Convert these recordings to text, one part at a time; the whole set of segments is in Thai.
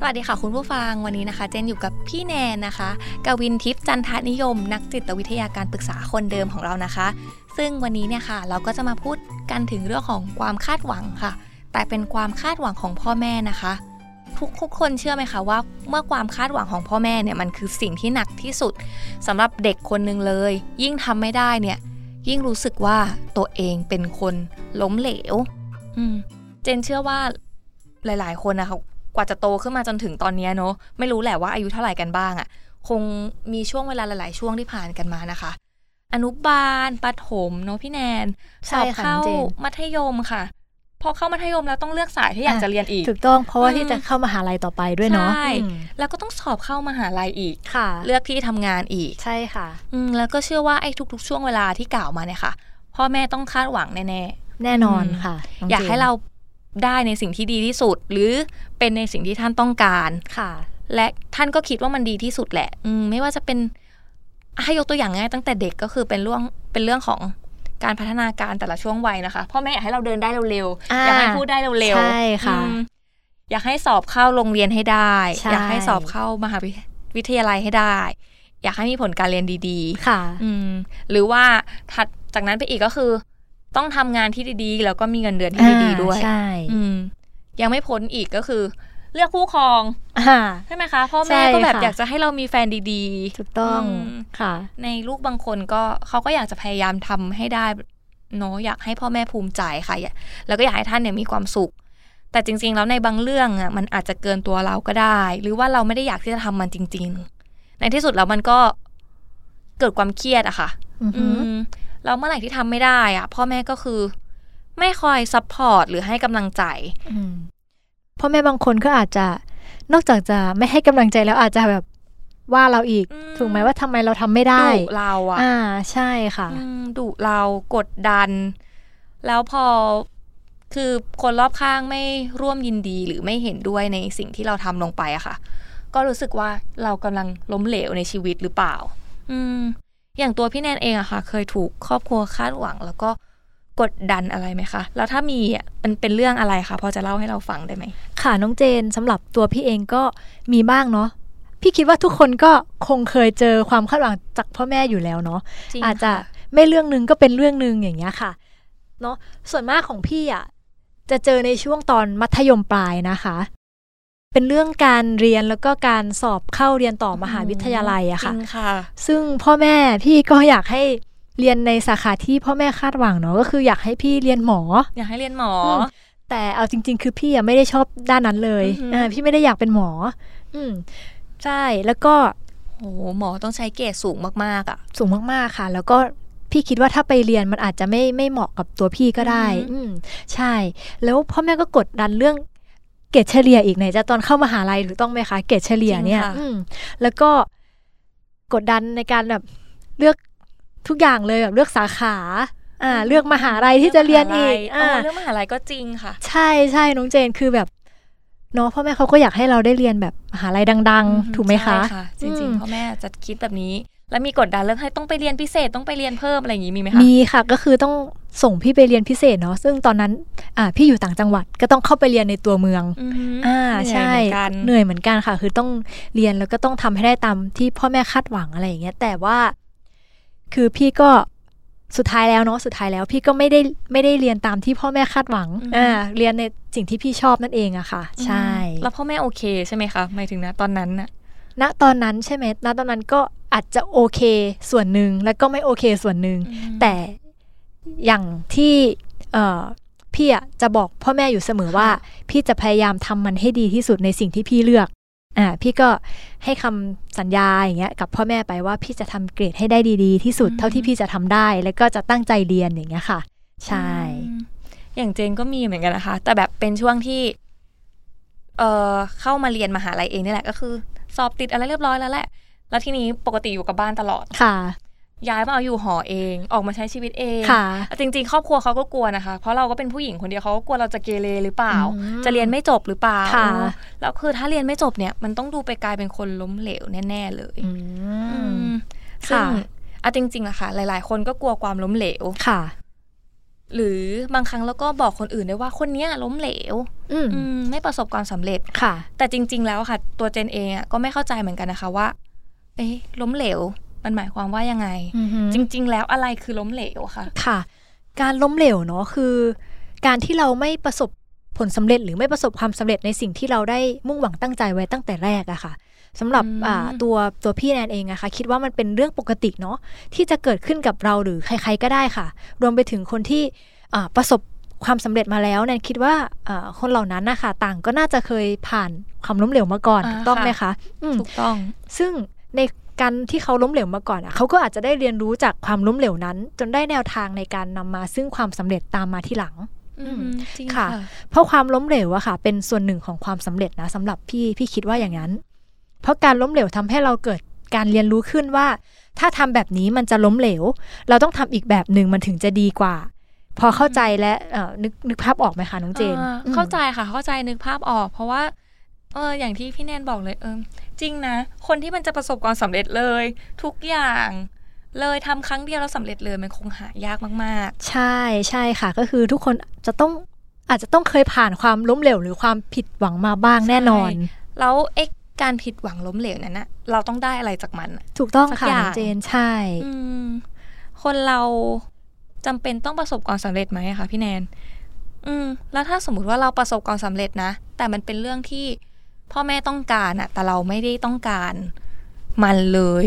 สวัสดีค่ะคุณผู้ฟังวันนี้นะคะ เจนอยู่กับพี่แนนนะคะกวินทิพย์จันทนิยม นักจิตวิทยาการปรึกษาคนเดิมของเรานะคะ ซึ่งวันนี้เนี่ยค่ะเราก็จะมาพูดกันถึงเรื่องของความคาดหวังค่ะ แต่เป็นความคาดหวังของพ่อแม่นะคะ ทุกทุกคนเชื่อไหมคะว่า เมื่อความคาดหวังของพ่อแม่เนี่ยมันคือสิ่งที่หนักที่สุดสำหรับเด็กคนหนึ่งเลย ยิ่งทำไม่ได้เนี่ยยิ่งรู้สึกว่าตัวเองเป็นคนล้มเหลว อืมเจนเชื่อว่าหลาย ๆ คนนะคะ กว่าจะโตขึ้นมาจนถึงตอนนี้เนาะไม่รู้แหละว่าอายุเท่าไหร่กันบ้างอะ่ะ คงมีช่วงเวลาหลาย ๆ ช่วงที่ผ่านกันมานะคะ อนุบาลประถมเนาะพี่แนนสใช่อบค่ะเข้าเจนมัธยมค่ะพอเข้ามัธยมแล้วต้องเลือกสายที่อยากจะเรียนอีก ถูกต้องเพราะว่าอืมที่จะเข้ามหาลัยต่อไปด้วยเนาะใช่อืมแล้วก็ต้องสอบเข้ามหาลัยอีกค่ะ เลือกที่ทำงานอีกใช่ค่ะ อืมแล้วก็เชื่อว่าไอ้ทุก ๆ ช่วงเวลาที่กล่าวมาเนี่ยค่ะ พ่อแม่ต้องคาดหวังแน่ๆแน่นอนอืมค่ะน้งอยากจนให้เรา ได้ในสิ่งที่ดีที่สุด หรือเป็นในสิ่งที่ท่านต้องการค่ะ และท่านก็คิดว่ามันดีที่สุดแหละอืมไม่ว่าจะเป็นให้ยกตัวอย่างง่ายตั้งแต่เด็กก็คือเป็นเรื่องเป็นเรื่องของการพัฒนาการแต่ละช่วงวัยนะคะพ่อแม่อยากให้เราเดินได้เร็วๆอ่าอยากให้พูดได้เร็วๆใช่ค่ะอืมอยากให้สอบเข้าโรงเรียนให้ได้ใช่อยากให้สอบเข้ามหาวิทยาลัยให้ได้ อยากให้มีผลการเรียนดี ๆ ค่ะ อืมหรือว่าถัดจากนั้นไปอีกก็คือ ต้องทำงานที่ดีๆ แล้วก็มีเงินเดือนที่ดีๆด้วยอ่าใช่อืมยังไม่พ้นอีกก็คือ เลือกคู่ครองอ่าใช่ไหมคะพ่อใช่แม่ก็แบบค่ะอยากจะให้เรามีแฟนดีถูกต้องมค่ะ ในลูกบางคนก็เขาก็อยากจะพยายามทำให้ได้เนาะอยากให้พ่อแม่ภูมิใจค่ะอยากแล้วก็อยากให้ท่านเนี่ยมีความสุข แต่จริง ๆ แล้วในบางเรื่องอะมันอาจจะเกินตัวเราก็ได้ หรือว่าเราไม่ได้อยากที่จะทำมันจริง ๆ ในที่สุดแล้วมันก็เกิดความเครียดอะค่ะอือหือือม แล้วเมื่อไหร่ที่ทำไม่ได้อะพ่อแม่ก็คือ ไม่คอย support หรือให้กำลังใจอืมพ่อแม่บางคนก็อาจจะนอกจากจะไม่ให้กำลังใจแล้วอาจจะแบบว่าเราอีกอืมถูกไหมว่าทำไมเราทำไม่ได้ดุเราอะอ่าใช่ค่ะอืมดุเรากดดัน แล้วพอคือคนรอบข้างไม่ร่วมยินดีหรือไม่เห็นด้วยในสิ่งที่เราทำลงไปอะค่ะ ก็รู้สึกว่าเรากำลังล้มเหลวในชีวิตหรือเปล่า อืม อย่างตัวพี่แนนเองอะค่ะ เคยถูกครอบครัวคาดหวัง แล้วก็กดดันอะไรไหมคะ แล้วถ้ามีอะมันเป็นเรื่องอะไรคะพอจะเล่าให้เราฟังได้ไหมค่ะน้องเจนสำหรับตัวพี่เองก็มีบ้างเนาะพี่คิดว่าทุกคนก็คงเคยเจอความคาดหวังจากพ่อแม่อยู่แล้วเนาะจริงอาจจะค่ไม่เรื่องหนึ่งก็เป็นเรื่องหนึ่งอย่างเงี้ยค่ะเนาะส่วนมากของพี่อะจะเจอในช่วงตอนมัธยมปลายนะคะ เป็นเรื่องการเรียนแล้วก็การสอบเข้าเรียนต่อมหาวิทยาลัยอะค่ะจริงค่ะ ซึ่งพ่อแม่พี่ก็อยากให้เรียนในสาขาที่พ่อแม่คาดหวังเนาะก็คืออยากให้พี่เรียนหมอ อยากให้เรียนหมอมแต่เอาจริง ๆ คือพี่อะไม่ได้ชอบด้านนั้นเลยอือหืออ่าพี่ไม่ได้อยากเป็นหมอ อืมใช่แล้วก็โอ้โหหมอต้องใช้เกรดสูงมากๆอะสูงมากๆค่ะ แล้วก็พี่คิดว่าถ้าไปเรียนมันอาจจะไม่ไม่เหมาะกับตัวพี่ก็ได้ อือหืออือืมใช่ แล้วพ่อแม่ก็กดดันเรื่อง เกรดเฉลี่ยอีกไหนจะตอนเข้ามหาลัยถูกต้องไหมคะเกรดเฉลี่ยเนี่ยอืมแล้วก็กดดันในการแบบเลือกทุกอย่างเลยแบบเลือกสาขาอ่าเลือกมหาลัยที่จะเรียนอีกเรื่องมหาลัยอ่าเรื่องมหาลัยก็จริงค่ะ ใช่ใช่น้องเจนคือแบบเนาะพ่อแม่เขาก็อยากให้เราได้เรียนแบบมหาลัยดัง ๆ ถูกไหมคะใช่จริงอืมๆพ่อแม่จะคิดแบบนี้ แล้วมีกดดันเรื่องให้ต้องไปเรียนพิเศษต้องไปเรียนเพิ่มอะไรอย่างนี้มีไหมคะมีค่ะก็คือต้องส่งพี่ไปเรียนพิเศษเนาะซึ่งตอนนั้นอ่าพี่อยู่ต่างจังหวัดก็ต้องเข้าไปเรียนในตัวเมืองอือหืออ่าเหนื่อยใช่เหมือนกันเหนื่อยเหมือนกันค่ะ คือต้องเรียนแล้วก็ต้องทำให้ได้ตามที่พ่อแม่คาดหวังอะไรอย่างเงี้ยแต่ว่าคือพี่ก็สุดท้ายแล้วเนาะสุดท้ายแล้วพี่ก็ไม่ได้ไม่ได้เรียนตามที่พ่อแม่คาดหวังอ่าเรียนในสิ่งที่พี่ชอบนั่นเองอะค่ะ ใช่ แล้วพ่อแม่โอเคใช่ไหมคะหมายถึงนะตอนนั้นน่ะณตอนนั้นใช่ไหมณตอนนั้นก็ อาจจะโอเคส่วนหนึ่งแล้วก็ไม่โอเคส่วนหนึ่งแต่อย่างที่เอ่อพี่อะจะบอกพ่อแม่อยู่เสมอว่า พี่จะพยายามทำมันให้ดีที่สุดในสิ่งที่พี่เลือกอ่าพี่ก็ให้คำสัญญาอย่างเงี้ยกับพ่อแม่ไปว่าพี่จะทำเกรดให้ได้ดีๆ ที่สุดอืมเท่าที่พี่จะทำได้ แล้วก็จะตั้งใจเรียนอย่างเงี้ยค่ะ ใช่อืมอย่างเจนก็มีเหมือนกันนะคะ แต่แบบเป็นช่วงที่ เอ่อเข้ามาเรียนมหาลัยเองนี่แหละก็คือ สอบติดอะไรเรียบร้อยแล้วแหละ แล้วทีนี้ปกติอยู่กับบ้านตลอดค่ะ ย้ายมาเอาอยู่หอเองออกมาใช้ชีวิตเองค่ะ จริง ๆ ครอบครัวเขาก็กลัวนะคะ เพราะเราก็เป็นผู้หญิงคนเดียวเขาก็กลัวเราจะเกเรหรือเปล่าอืมจะเรียนไม่จบหรือเปล่าค่ะเออแล้วคือถ้าเรียนไม่จบเนี่ยมันต้องดูไปกลายเป็นคนล้มเหลวแน่ ๆ เลยอือืมมซึ่งค่ะอะจริงๆอะค่ะ หลาย ๆ คนก็กลัวความล้มเหลวค่ะ หรือบางครั้งแล้วก็บอกคนอื่นได้ว่าคนเนี้ยล้มเหลว อืมอืมไม่ประสบความสำเร็จค่ะ แต่จริง ๆ แล้วอะค่ะ ตัวเจนเองอะก็ไม่เข้าใจเหมือนกันนะคะว่า เอ๊ะล้มเหลว มันหมายความว่ายังไงอือฮึจริง ๆ แล้วอะไรคือล้มเหลวค่ะ ค่ะ การล้มเหลวเนาะคือ การที่เราไม่ประสบผลสำเร็จหรือไม่ประสบความสำเร็จในสิ่งที่เราได้มุ่งหวังตั้งใจไว้ตั้งแต่แรกอะค่ะสำหรับอืมอ่าตัวตัวพี่แนนเองอะค่ะคิดว่ามันเป็นเรื่องปกติเนาะที่จะเกิดขึ้นกับเราหรือใคร ๆก็ได้ค่ะ รวมไปถึงคนที่อ่าประสบความสำเร็จมาแล้วแนนคิดว่าอ่าคนเหล่านั้นนะคะต่างก็น่าจะเคยผ่านความล้มเหลวมาก่อนอ่าถูกต้องค่ะไหมคะอืมถูกต้อง ซึ่ง ในการที่เขาล้มเหลวมาก่อนอะเขาก็อาจจะได้เรียนรู้จากความล้มเหลวนั้น จนได้แนวทางในการนำมาซึ่งความสำเร็จตามมาที่หลังอืมจริงค่ะค่ะ เพราะความล้มเหลวอะค่ะ เป็นส่วนหนึ่งของความสำเร็จนะสำหรับพี่พี่คิดว่าอย่างนั้น เพราะการล้มเหลวทำให้เราเกิดการเรียนรู้ขึ้นว่า ถ้าทำแบบนี้มันจะล้มเหลว เราต้องทำอีกแบบหนึ่งมันถึงจะดีกว่า พอเข้าใจและเอ่อนึกนึกภาพออกไหมคะน้องเจนอ่าอืมเข้าใจค่ะเข้าใจนึกภาพออก เพราะว่า เอออย่างที่พี่แนนบอกเลยเออจริงนะ คนที่มันจะประสบความสำเร็จเลย ทุกอย่างเลยทำครั้งเดียวแล้วสำเร็จเลยมันคงหายากมากใช่ใช่ค่ะ ก็คือทุกคนจะต้องอาจจะต้องเคยผ่านความล้มเหลวหรือความผิดหวังมาบ้างแน่นอนๆแล้วเอ๊ะการผิดหวังล้มเหลวนั้นนะเราต้องได้อะไรจากมันอะถูกต้องสักค่ะอย่างน้องเจนใช่อืมคนเราจำเป็นต้องประสบความสำเร็จไหมอะคะพี่แนน อืม แล้วถ้าสมมุติว่าเราประสบความสำเร็จนะ แต่มันเป็นเรื่องที่ พ่อแม่ต้องการอะแต่เราไม่ได้ต้องการมันเลย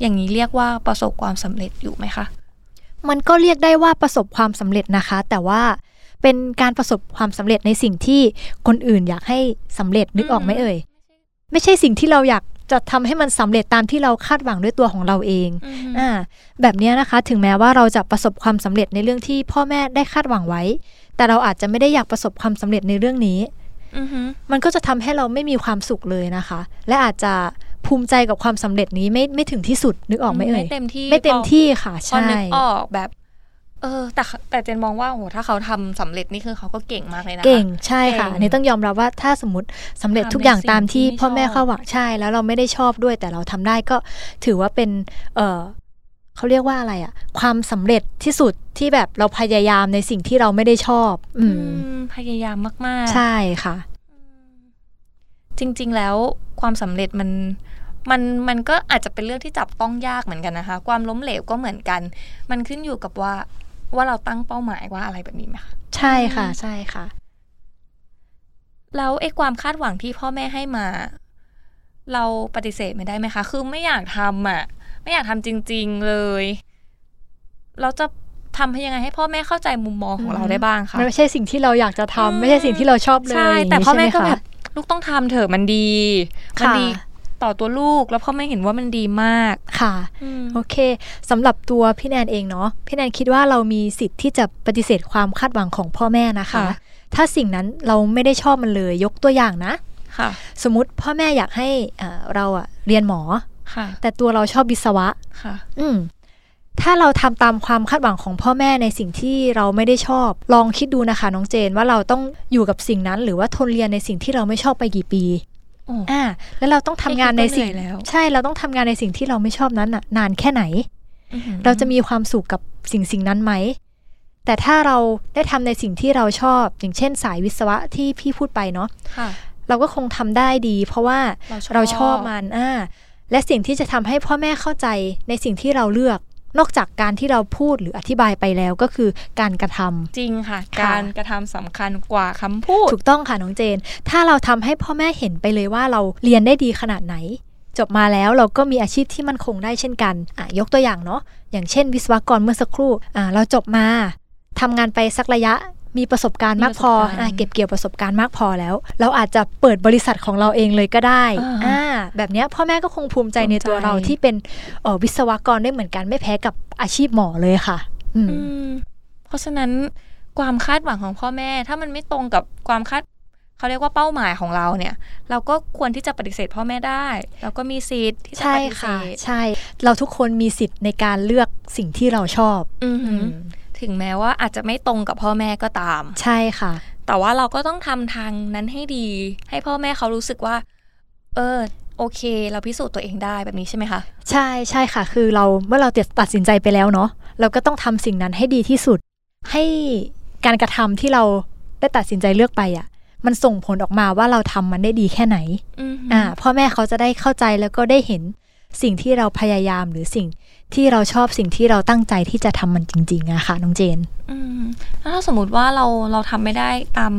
อย่างนี้เรียกว่าประสบความสำเร็จอยู่ไหมคะ มันก็เรียกได้ว่าประสบความสำเร็จนะคะ แต่ว่าเป็นการประสบความสำเร็จในสิ่งที่คนอื่นอยากให้สำเร็จนึกออกไหมเอ่ย ไม่ใช่สิ่งที่เราอยากจะทำให้มันสำเร็จตามที่เราคาดหวังด้วยตัวของเราเองอืมอ่าแบบเนี้ยนะคะ ถึงแม้ว่าเราจะประสบความสำเร็จในเรื่องที่พ่อแม่ได้คาดหวังไว้ แต่เราอาจจะไม่ได้อยากประสบความสำเร็จในเรื่องนี้อือฮึ มันก็จะทำให้เราไม่มีความสุขเลยนะคะ และอาจจะภูมิใจกับความสำเร็จนี้ไม่ไม่ถึงที่สุดนึกออกไหมเอ่ยไม่เต็มที่ไม่เต็มพอที่ค่ะพอใช่นึกออกแบบเออแต่แต่เจนมองว่าโหถ้าเขาทำสำเร็จนี่คือเขาก็เก่งมากเลยนะคะเก่งใช่ค่ะเก่งอันนี้ต้องยอมรับว่าถ้าสมมติสำเร็จทำทุกอย่างในสิ่งตามที่ที่ไม่พ่อแม่ชอบเข้าหวังใช่ แล้วเราไม่ได้ชอบด้วย แต่เราทำได้ก็ถือว่าเป็น เออเขาเรียกว่าอะไรอะความสำเร็จที่สุดที่แบบเราพยายามในสิ่งที่เราไม่ได้ชอบ อือืมม พยายามมาก ๆ ใช่ค่ะ จริง ๆ แล้วความสำเร็จมันมันมันก็อาจจะเป็นเรื่องที่จับต้องยากเหมือนกันนะคะ ความล้มเหลวก็เหมือนกัน มันขึ้นอยู่กับว่าว่าเราตั้งเป้าหมายว่าอะไรแบบนี้ไหมคะใช่ค่ะ ใช่ค่ะ แล้วไอ้ความคาดหวังที่พ่อแม่ให้มา เราปฏิเสธไม่ได้ไหมคะ คือไม่อยากทำอะ ไม่อยากทำจริง ๆเลย เราจะ ทำให้ยังไงให้พ่อแม่เข้าใจมุมมองของเราได้บ้างคะมันไม่ใช่สิ่งที่เราอยากจะทำอืมไม่ใช่สิ่งที่เราชอบเลยใช่ย่างนี้แต่พ่อแม่ก็ใช่ไหแบบลูกต้องทำเถอะมันดีมันค่ะดีต่อตัวลูกแล้วพ่อแม่เห็นว่ามันดีมากค่ะอืมโอเคสำหรับตัวพี่แนนเองเนาะพี่แนนคิดว่าเรามีสิทธิ์ที่จะปฏิเสธความคาดหวังของพ่อแม่นะคะค่ะถ้าสิ่งนั้นเราไม่ได้ชอบมันเลยยกตัวอย่างนะค่ะ สมมติพ่อแม่อยากให้เอ่อเราอะเรียนหมอค่ะแต่ตัวเราชอบวิศวะค่ะ อืม ถ้าเราทำตามความคาดหวังของพ่อแม่ในสิ่งที่เราไม่ได้ชอบ ลองคิดดูนะคะน้องเจนว่าเราต้องอยู่กับสิ่งนั้น หรือว่าทนเรียนในสิ่งที่เราไม่ชอบไปกี่ปีโอ้อ่าแล้วเราต้องทำงานในสิ่งแค่คิดก็เหนื่อยแล้วใช่เราต้องทำงานในสิ่งที่เราไม่ชอบนั้นน่ะ นานแค่ไหนอื้อหือเราจะมีความสุขกับสิ่งสิ่งนั้นไหมแต่ถ้าเราได้ทำในสิ่งที่เราชอบ อย่างเช่น สายวิศวะที่พี่พูดไปเนาะค่ะเราก็คงทำได้ดี เพราะว่าเราชอบเราชอบมันอ่าและสิ่งที่จะทำให้พ่อแม่เข้าใจในสิ่งที่เราเลือก นอกจากการที่เราพูดหรืออธิบายไปแล้วก็คือการกระทำจริงค่ะค่ะ การกระทำสำคัญกว่าคำพูด ถูกต้องค่ะน้องเจน ถ้าเราทำให้พ่อแม่เห็นไปเลยว่าเราเรียนได้ดีขนาดไหน จบมาแล้วเราก็มีอาชีพที่มั่นคงได้เช่นกันอะยกตัวอย่างเนาะอย่างเช่น วิศวกรเมื่อสักครู่อ่าเราจบมาทำงานไปสักระยะ มีประสบการณ์มากพอมีประสบการณ์อะเก็บเกี่ยวประสบการณ์มากพอแล้ว เราอาจจะเปิดบริษัทของเราเองเลยก็ได้อ่าอ่าแบบเนี้ยพ่อแม่ก็คงภูมิใจในตัวภูมิใจเราที่เป็นเอ่อวิศวกรได้เหมือนกันไม่แพ้กับอาชีพหมอเลยค่ะอืมอืมเพราะฉะนั้นความคาดหวังของพ่อแม่ ถ้ามันไม่ตรงกับความคาดเขาเรียกว่าเป้าหมายของเราเนี่ย เราก็ควรที่จะปฏิเสธพ่อแม่ได้ เราก็มีสิทธิ์ที่จะใช่ปฏิเสค่ะธใช่ เราทุกคนมีสิทธิ์ในการเลือกสิ่งที่เราชอบ อือหืออืม ถึงแม้ว่าอาจจะไม่ตรงกับพ่อแม่ก็ตาม ใช่ค่ะ แต่ว่าเราก็ต้องทำทางนั้นให้ดี ให้พ่อแม่เขารู้สึกว่า เออโอเค เราพิสูจน์ตัวเองได้แบบนี้ใช่ไหมคะ ใช่ใช่ค่ะ คือเราเมื่อเราตัดสินใจไปแล้วเนาะเราก็ต้องทำสิ่งนั้นให้ดีที่สุด ให้การกระทำที่เราได้ตัดสินใจเลือกไปอะ มันส่งผลออกมาว่าเราทำมันได้ดีแค่ไหนอือหืออ่าพ่อแม่เขาจะได้เข้าใจแล้วก็ได้เห็นสิ่งที่เราพยายามหรือสิ่ง ที่เราชอบสิ่งที่เราตั้งใจที่จะทำมันจริงๆอะค่ะน้องเจน อืมแล้วถ้าสมมติว่าเราเราทำไม่ได้ตาม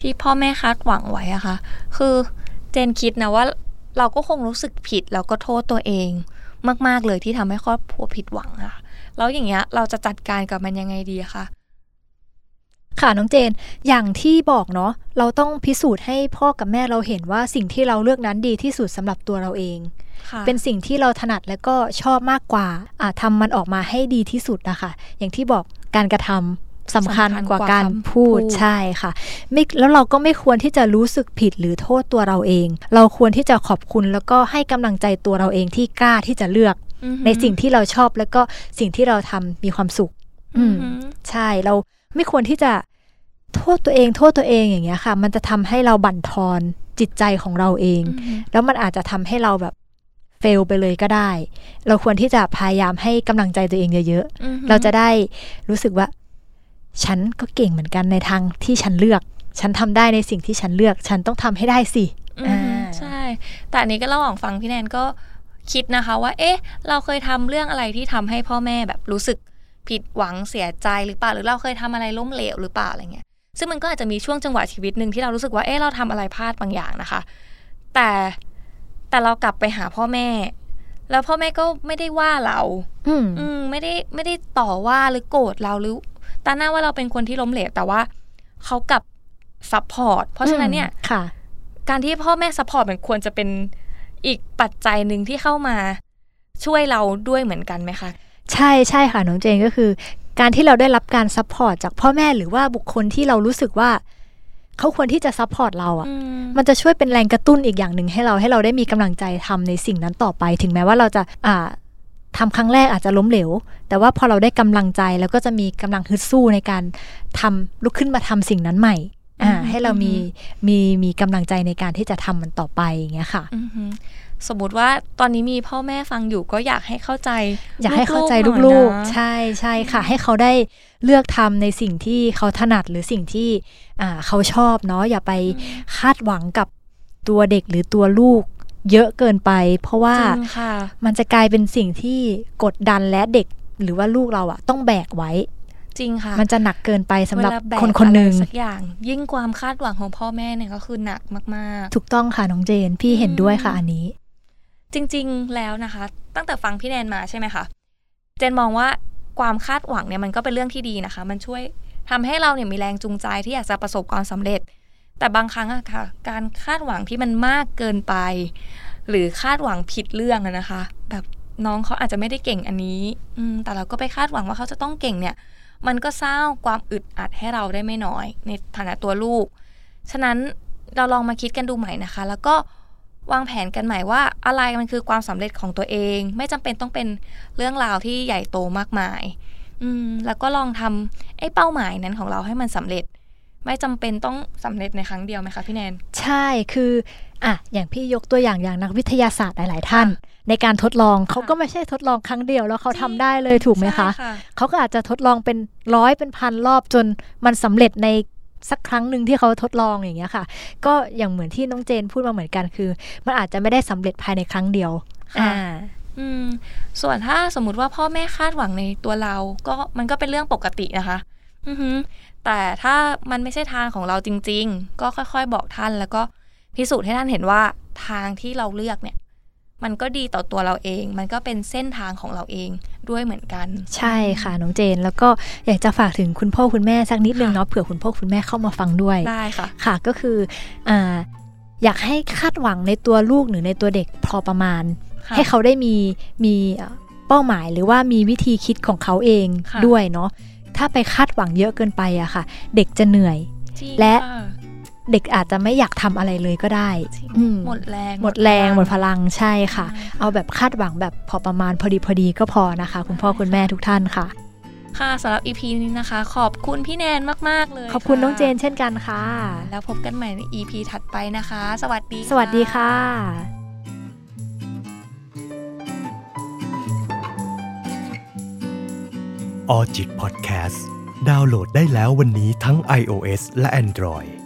ที่พ่อแม่คาดหวังไว้อะค่ะ คือเจนคิดนะว่าเราก็คงรู้สึกผิดแล้วก็โทษตัวเอง มาก ๆ เลยที่ทำให้ครอบครัวผิดหวังอะแล้วอย่างเงี้ยเราจะจัดการกับมันยังไงดีอะคะค่ะน้องเจน อย่างที่บอกเนาะเราต้องพิสูจน์ให้พ่อกับแม่เราเห็นว่าสิ่งที่เราเลือกนั้นดีที่สุดสำหรับตัวเราเองค่ะ เป็นสิ่งที่เราถนัดและก็ชอบมากกว่าอ่าทำมันออกมาให้ดีที่สุดนะคะอย่างที่บอกการกระทำสำคัญกว่าการพูดใช่ค่ะไม่แล้วเราก็ไม่ควรที่จะรู้สึกผิดหรือโทษตัวเราเอง เราควรที่จะขอบคุณแล้วก็ให้กำลังใจตัวเราเองที่กล้าที่จะเลือกอือหือในสิ่งที่เราชอบแล้วก็สิ่งที่เราทำมีความสุข อืมอือหือใช่เราไม่ควรที่จะโทษตัวเองโทษตัวเองอย่างเงี้ยค่ะ มันจะทำให้เราบั่นทอนจิตใจของเราเองอือหือแล้วมันอาจจะทำให้เราแบบ เฟลไปเลยก็ได้ เราควรที่จะพยายามให้กำลังใจตัวเองเยอะอือหือๆเราจะได้รู้สึกว่า ฉันก็เก่งเหมือนกันในทางที่ฉันเลือก ฉันทำได้ในสิ่งที่ฉันเลือก ฉันต้องทำให้ได้สิอือหือใช่ แต่อันนี้ก็ระหว่างฟังพี่แนนก็คิดนะคะว่า เอ๊ะ เราเคยทำเรื่องอะไรที่ทำให้พ่อแม่แบบรู้สึกผิดหวังเสียใจหรือเปล่า หรือเราเคยทำอะไรล้มเหลวหรือเปล่าอะไรเงี้ย ซึ่งมันก็อาจจะมีช่วงจังหวะชีวิตหนึ่งที่เรารู้สึกว่า เอ๊ะเราทำอะไรพลาดบางอย่างนะคะ แต่ แต่เรากลับไปหาพ่อแม่ แล้วพ่อแม่ก็ไม่ได้ว่าเราอืมอืมไม่ได้ไม่ได้ต่อว่าหรือโกรธเราหรือตราหน้าว่าเราเป็นคนที่ล้มเหลวแต่ว่าเขากลับ support เพราะฉะนั้นเนี่ยค่ะ การที่พ่อแม่ support มันควรจะเป็นอีกปัจจัยหนึ่งที่เข้ามาช่วยเราด้วยเหมือนกันไหมคะ ใช่ใช่ค่ะน้องเจนก็คือ การที่เราได้รับการ support จากพ่อแม่หรือว่าบุคคลที่เรารู้สึกว่า เขาควรที่จะ support เราอะ่ะ มันจะช่วยเป็นแรงกระตุ้นอีกอย่างหนึ่งให้เราให้เราได้มีกำลังใจทำในสิ่งนั้นต่อไป ถึงแม้ว่าเราจะอ่าทำครั้งแรกอาจจะล้มเหลว แต่ว่าพอเราได้กำลังใจแล้วก็จะมีกำลังฮึดสู้ในการทำลุกขึ้นมาทำสิ่งนั้นใหม่อ่าอืมให้เรามีอืมมีมีกำลังใจในการที่จะทำมันต่อไปอย่างเงี้ยค่ะอือหือ สมมติว่าตอนนี้มีพ่อแม่ฟังอยู่ก็อยากให้เข้าใจ อยากให้เข้าใจๆหน่อยลูกนะๆใช่ใช่ค่ะ ให้เขาได้เลือกทำในสิ่งที่เขาถนัดหรือสิ่งที่อ่าเขาชอบเนาะอย่าไปคาดหวังกับตัวเด็กหรือตัวลูกเยอะเกินไป เพราะว่าจริงค่ะมันจะกลายเป็นสิ่งที่กดดันและเด็กหรือว่าลูกเราอะต้องแบกไว้ จริงค่ะ มันจะหนักเกินไปสำหรับเวลาแกคนคนหนึ่งอะไรสักอย่าง ยิ่งความคาดหวังของพ่อแม่เนี่ยก็คือหนักมากถูกต้องค่ะน้องเจน พี่เห็นด้วยค่ะอืมอันนี้ๆ จริง ๆ แล้วนะคะ ตั้งแต่ฟังพี่แนนมาใช่ไหมคะเจนมองว่าความคาดหวังเนี่ยมันก็เป็นเรื่องที่ดีนะคะ มันช่วยทำให้เราเนี่ยมีแรงจูงใจที่อยากจะประสบความสำเร็จ แต่บางครั้งอะค่ะ การคาดหวังที่มันมากเกินไป หรือคาดหวังผิดเรื่องนะคะ แบบน้องเขาอาจจะไม่ได้เก่งอันนี้อืแต่เราก็ไปคาดหวังว่าเขาจะต้องเก่งเนี่ย มันก็สร้างความอึดอัดให้เราได้ไม่น้อย ในฐานะตัวลูก ฉะนั้นเราลองมาคิดกันดูใหม่นะคะ แล้วก็ วางแผนกันใหม่ว่าอะไรมันคือความสำเร็จของตัวเอง ไม่จำเป็นต้องเป็นเรื่องราวที่ใหญ่โตมากมาย อืมแล้วก็ลองทำไอ้เป้าหมายนั้นของเราให้มันสำเร็จ ไม่จำเป็นต้องสำเร็จในครั้งเดียวไหมคะพี่แนน ใช่คืออะอย่างพี่ยกตัวอย่างอย่างนักวิทยาศาสตร์หลาย ๆ ท่าน ในการทดลองเขาก็ไม่ใช่ทดลองครั้งเดียวแล้วเขาทำได้เลยถูกไหมคะใช่เขาก็อาจจะทดลองเป็นร้อยเป็นพันรอบจนมันสำเร็จใน สักครั้งหนึ่งที่เขาทดลองอย่างเงี้ยค่ะ ก็อย่างเหมือนที่น้องเจนพูดมาเหมือนกันคือ มันอาจจะไม่ได้สำเร็จภายในครั้งเดียวค่ะอ่าอืม ส่วนถ้าสมมติว่าพ่อแม่คาดหวังในตัวเรา ก็มันก็เป็นเรื่องปกตินะคะ อือหือแต่ถ้ามันไม่ใช่ทางของเราจริง ๆ ก็ค่อย ๆ บอกท่านแล้วก็พิสูจน์ให้ท่านเห็นว่าทางที่เราเลือกเนี่ย มันก็ดีต่อตัวเราเอง มันก็เป็นเส้นทางของเราเองด้วยเหมือนกัน ใช่ค่ะน้องเจน แล้วก็อยากจะฝากถึงคุณพ่อคุณแม่สักนิดนึงเนาะเผื่อคุณพ่อคุณแม่เข้ามาฟังด้วยได้ค่ะค่ะก็คืออ่าอยากให้คาดหวังในตัวลูกหรือในตัวเด็กพอประมาณค่ะให้เขาได้มีมีเอ่อเป้าหมายหรือว่ามีวิธีคิดของเขาเองค่ะด้วยเนาะถ้าไปคาดหวังเยอะเกินไปอะค่ะ เด็กจะเหนื่อยจริงและค่ เด็กอาจจะไม่อยากทำอะไรเลยก็ได้อืมหมดแรง หมดแรง หมดพลังใช่ค่ะใช่เอาแบบคาดหวังแบบพอประมาณพอดีพอดีก็พอนะคะ คุณพ่อคุณแม่ทุกท่านค่ะ ค่ะสำหรับ EP นี้นะคะ ขอบคุณพี่แนนมาก ๆ เลย ขอบคุณะน้องเจนเช่นกันค่ะ แล้วพบกันใหม่ใน EP ถัดไปนะคะ สวัสดี สวัสดีค่ะออจิตพอดแคสต์ดาวน์โหลดได้แล้ววันนี้ทั้ง iOS และ Android